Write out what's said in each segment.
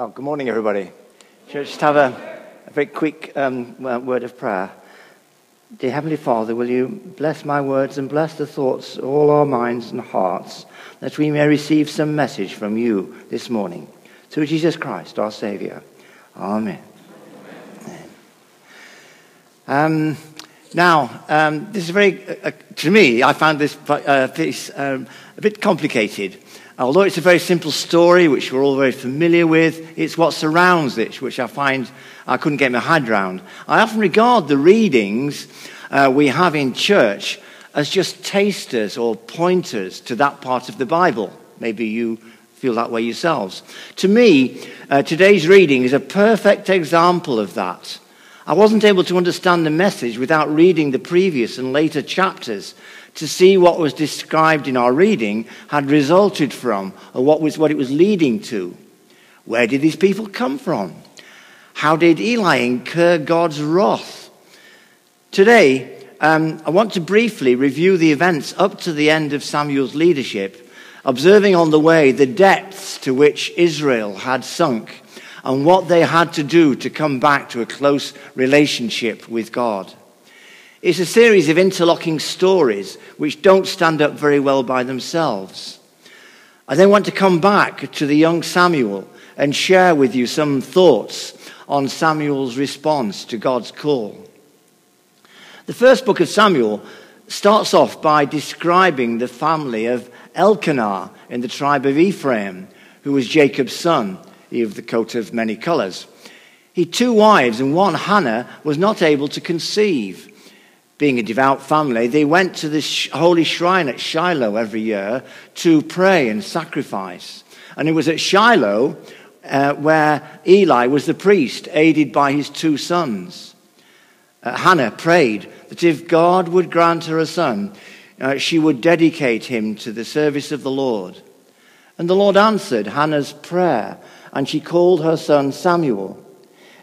Well, good morning, everybody. Shall I just have a, a very quick um, word of prayer? Dear Heavenly Father, will you bless my words and bless the thoughts of all our minds and hearts that we may receive some message from you this morning. Through Jesus Christ, our Saviour. Amen. Amen. Um, now, um, this is very, uh, uh to me, I found this uh, piece um, a bit complicated. Although it's a very simple story, which we're all very familiar with, it's what surrounds it, which I find I couldn't get my head around. I often regard the readings uh, we have in church as just tasters or pointers to that part of the Bible. Maybe you feel that way yourselves. To me, uh, today's reading is a perfect example of that. I wasn't able to understand the message without reading the previous and later chapters to see what was described in our reading had resulted from, or what, was, what it was leading to. Where did these people come from? How did Eli incur God's wrath? Today, um, I want to briefly review the events up to the end of Samuel's leadership, observing on the way the depths to which Israel had sunk and what they had to do to come back to a close relationship with God. It's a series of interlocking stories which don't stand up very well by themselves. I then want to come back to the young Samuel and share with you some thoughts on Samuel's response to God's call. The first book of Samuel starts off by describing the family of Elkanah in the tribe of Ephraim, who was Jacob's son, he of the coat of many colors. He had two wives, and one, Hannah, was not able to conceive being a devout family, they went to the holy shrine at Shiloh every year to pray and sacrifice. And it was at Shiloh uh, where Eli was the priest, aided by his two sons. Uh, Hannah prayed that if God would grant her a son, uh, she would dedicate him to the service of the Lord. And the Lord answered Hannah's prayer, and she called her son Samuel.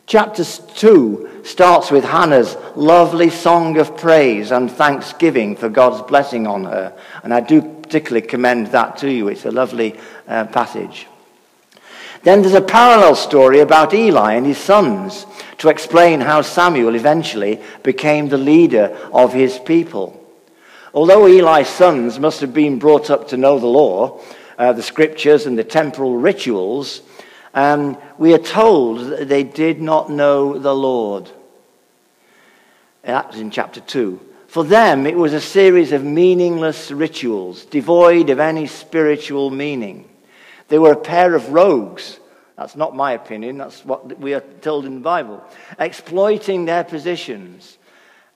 Chapter 2 starts with Hannah's lovely song of praise and thanksgiving for God's blessing on her. And I do particularly commend that to you. It's a lovely uh, passage. Then there's a parallel story about Eli and his sons to explain how Samuel eventually became the leader of his people. Although Eli's sons must have been brought up to know the law, uh, the scriptures, and the temporal rituals, um, we are told that they did not know the Lord. That was in chapter 2. For them, it was a series of meaningless rituals, devoid of any spiritual meaning. They were a pair of rogues. That's not my opinion, that's what we are told in the Bible. Exploiting their positions,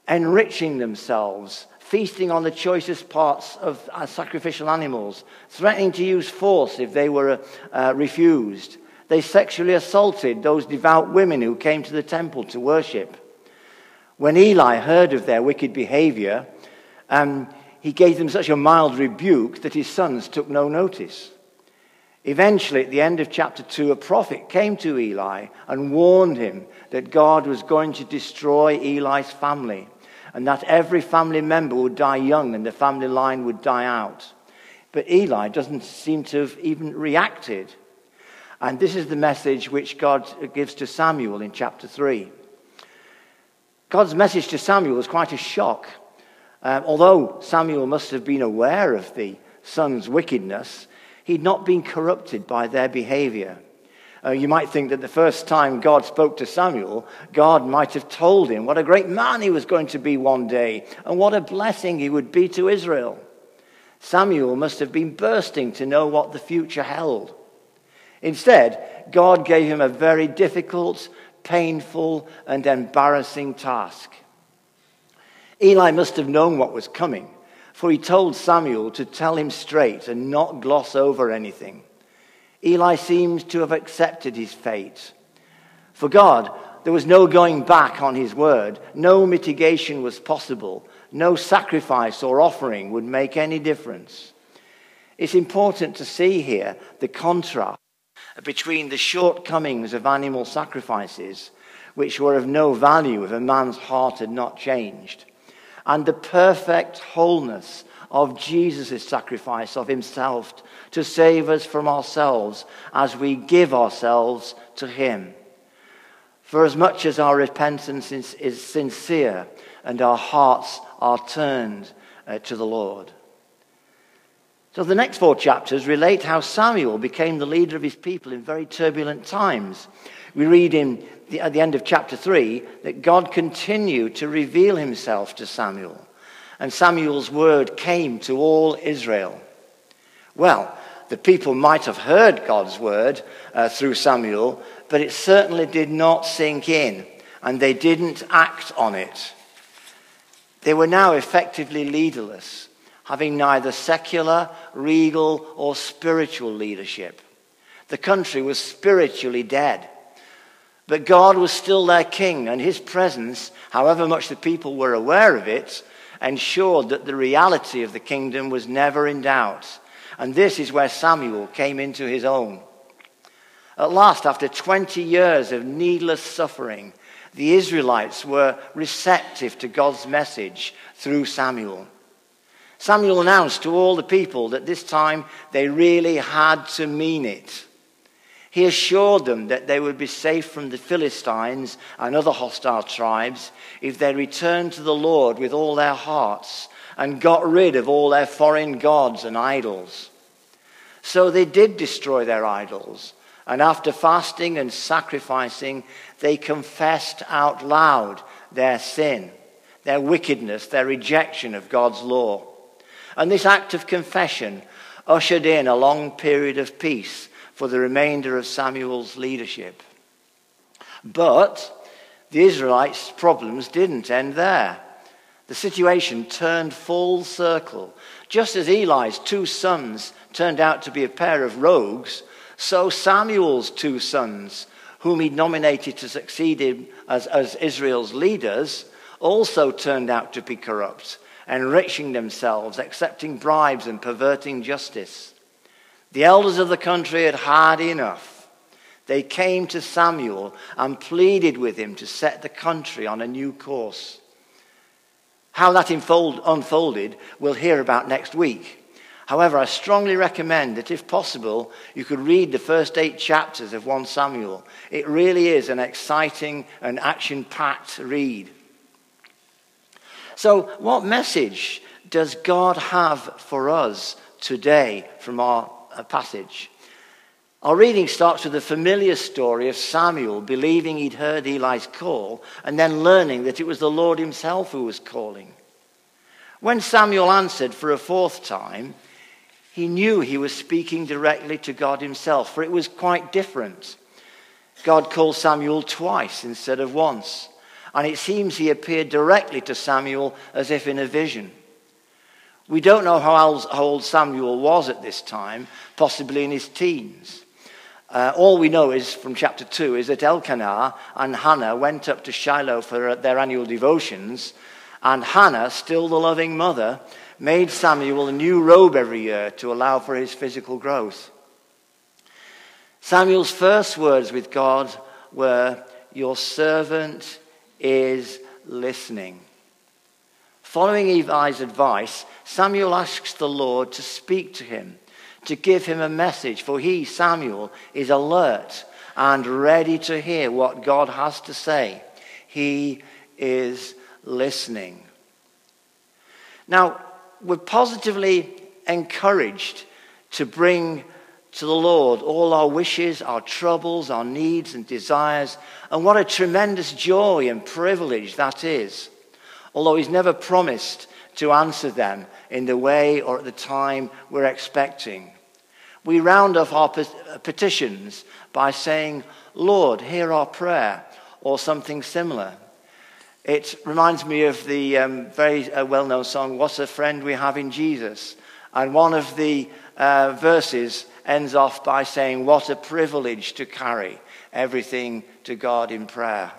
enriching themselves, feasting on the choicest parts of uh, sacrificial animals, threatening to use force if they were uh, refused, they sexually assaulted those devout women who came to the temple to worship. When Eli heard of their wicked behavior, um, he gave them such a mild rebuke that his sons took no notice. Eventually, at the end of chapter 2, a prophet came to Eli and warned him that God was going to destroy Eli's family and that every family member would die young and the family line would die out. But Eli doesn't seem to have even reacted. And this is the message which God gives to Samuel in chapter 3. God's message to Samuel was quite a shock. Um, although Samuel must have been aware of the son's wickedness, he'd not been corrupted by their behavior. Uh, you might think that the first time God spoke to Samuel, God might have told him what a great man he was going to be one day and what a blessing he would be to Israel. Samuel must have been bursting to know what the future held. Instead, God gave him a very difficult, painful, and embarrassing task. Eli must have known what was coming, for he told Samuel to tell him straight and not gloss over anything. Eli seems to have accepted his fate. For God, there was no going back on his word, no mitigation was possible, no sacrifice or offering would make any difference. It's important to see here the contrast between the shortcomings of animal sacrifices, which were of no value if a man's heart had not changed, and the perfect wholeness of Jesus' sacrifice of himself to save us from ourselves as we give ourselves to him. For as much as our repentance is, sincere and our hearts are turned uh, to the Lord. So the next four chapters relate how Samuel became the leader of his people in very turbulent times. We read in the, at the end of chapter 3 that God continued to reveal himself to Samuel, and Samuel's word came to all Israel. Well, the people might have heard God's word uh, through Samuel, but it certainly did not sink in, and they didn't act on it. They were now effectively leaderless, having neither secular, regal, or spiritual leadership. The country was spiritually dead. But God was still their king, and his presence, however much the people were aware of it, ensured that the reality of the kingdom was never in doubt. And this is where Samuel came into his own. At last, after 20 years of needless suffering, the Israelites were receptive to God's message through Samuel. Samuel announced to all the people that this time they really had to mean it. He assured them that they would be safe from the Philistines and other hostile tribes if they returned to the Lord with all their hearts and got rid of all their foreign gods and idols. So they did destroy their idols and after fasting and sacrificing, they confessed out loud their sin, their wickedness, their rejection of God's law. And this act of confession ushered in a long period of peace for the remainder of Samuel's leadership. But the Israelites' problems didn't end there. The situation turned full circle. Just as Eli's two sons turned out to be a pair of rogues, so Samuel's two sons, whom he nominated to succeed him as, as Israel's leaders, also turned out to be corrupt, enriching themselves, accepting bribes, and perverting justice. The elders of the country had had enough. They came to Samuel and pleaded with him to set the country on a new course. How that unfolded, we'll hear about next week. However, I strongly recommend that if possible, you could read the first eight chapters of 1 Samuel. It really is an exciting and action packed read. So, what message does God have for us today from our uh, passage? Our reading starts with the familiar story of Samuel believing he'd heard Eli's call and then learning that it was the Lord himself who was calling. When Samuel answered for a fourth time, he knew he was speaking directly to God himself, for it was quite different. God called Samuel twice instead of once, and it seems he appeared directly to Samuel as if in a vision. We don't know how old Samuel was at this time, possibly in his teens. Uh, all we know is from chapter 2 is that Elkanah and Hannah went up to Shiloh for their annual devotions, and Hannah, still the loving mother, made Samuel a new robe every year to allow for his physical growth. Samuel's first words with God were, Your servant is listening. Following Eli's advice, Samuel asks the Lord to speak to him, to give him a message, for he, Samuel, is alert and ready to hear what God has to say. He is listening. Now, we're positively encouraged to bring to the Lord all our wishes, our troubles, our needs and desires. And what a tremendous joy and privilege that is. Although He's never promised to answer them in the way or at the time we're expecting. We round off our petitions by saying, Lord, hear our prayer, or something similar. It reminds me of the um, very uh, well known song, What a Friend We Have in Jesus. And one of the uh, verses ends off by saying, What a privilege to carry everything to God in prayer.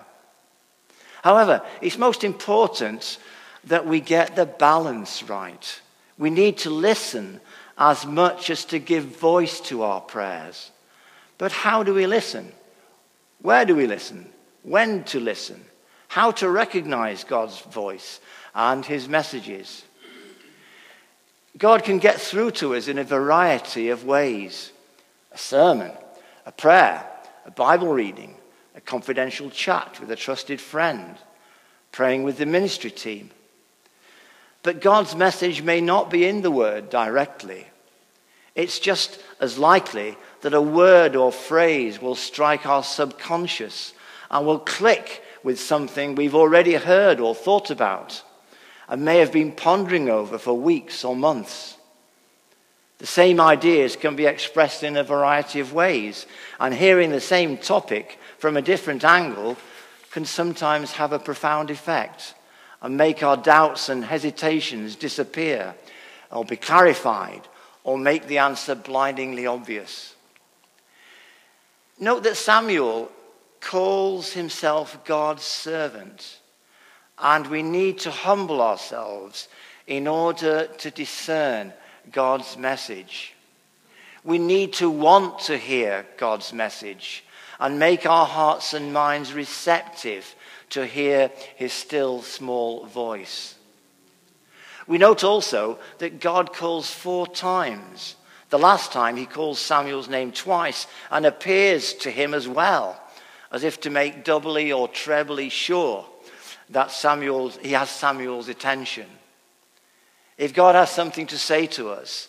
However, it's most important that we get the balance right. We need to listen as much as to give voice to our prayers. But how do we listen? Where do we listen? When to listen? how to recognize God's voice and his messages. God can get through to us in a variety of ways a sermon, a prayer, a Bible reading, a confidential chat with a trusted friend, praying with the ministry team. But God's message may not be in the word directly. It's just as likely that a word or phrase will strike our subconscious and will click with something we've already heard or thought about and may have been pondering over for weeks or months. The same ideas can be expressed in a variety of ways, and hearing the same topic from a different angle can sometimes have a profound effect and make our doubts and hesitations disappear or be clarified or make the answer blindingly obvious. Note that Samuel calls himself God's servant, and we need to humble ourselves in order to discern God's message. We need to want to hear God's message and make our hearts and minds receptive to hear his still small voice. We note also that God calls four times. The last time he calls Samuel's name twice and appears to him as well, as if to make doubly or trebly sure that Samuel, he has Samuel's attention. If God has something to say to us,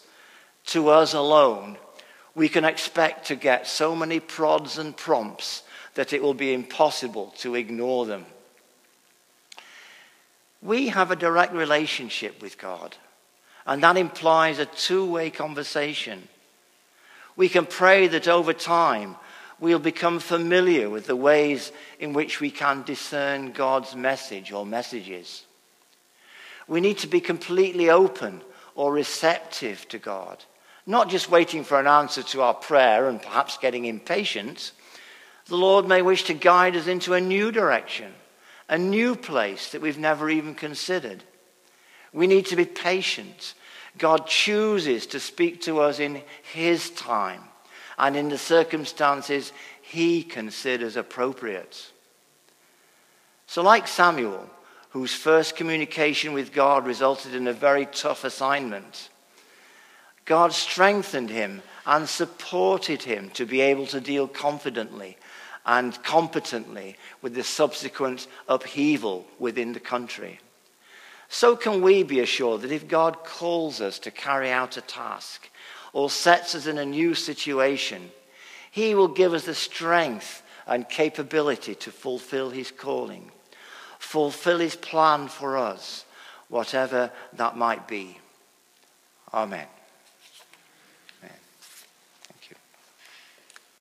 to us alone, we can expect to get so many prods and prompts that it will be impossible to ignore them. We have a direct relationship with God, and that implies a two way conversation. We can pray that over time we'll become familiar with the ways in which we can discern God's message or messages. We need to be completely open or receptive to God, not just waiting for an answer to our prayer and perhaps getting impatient. The Lord may wish to guide us into a new direction a new place that we've never even considered. We need to be patient. God chooses to speak to us in His time and in the circumstances He considers appropriate. So, like Samuel, whose first communication with God resulted in a very tough assignment, God strengthened him and supported him to be able to deal confidently and competently with the subsequent upheaval within the country. So can we be assured that if God calls us to carry out a task or sets us in a new situation, He will give us the strength and capability to fulfill His calling, fulfill His plan for us, whatever that might be. Amen.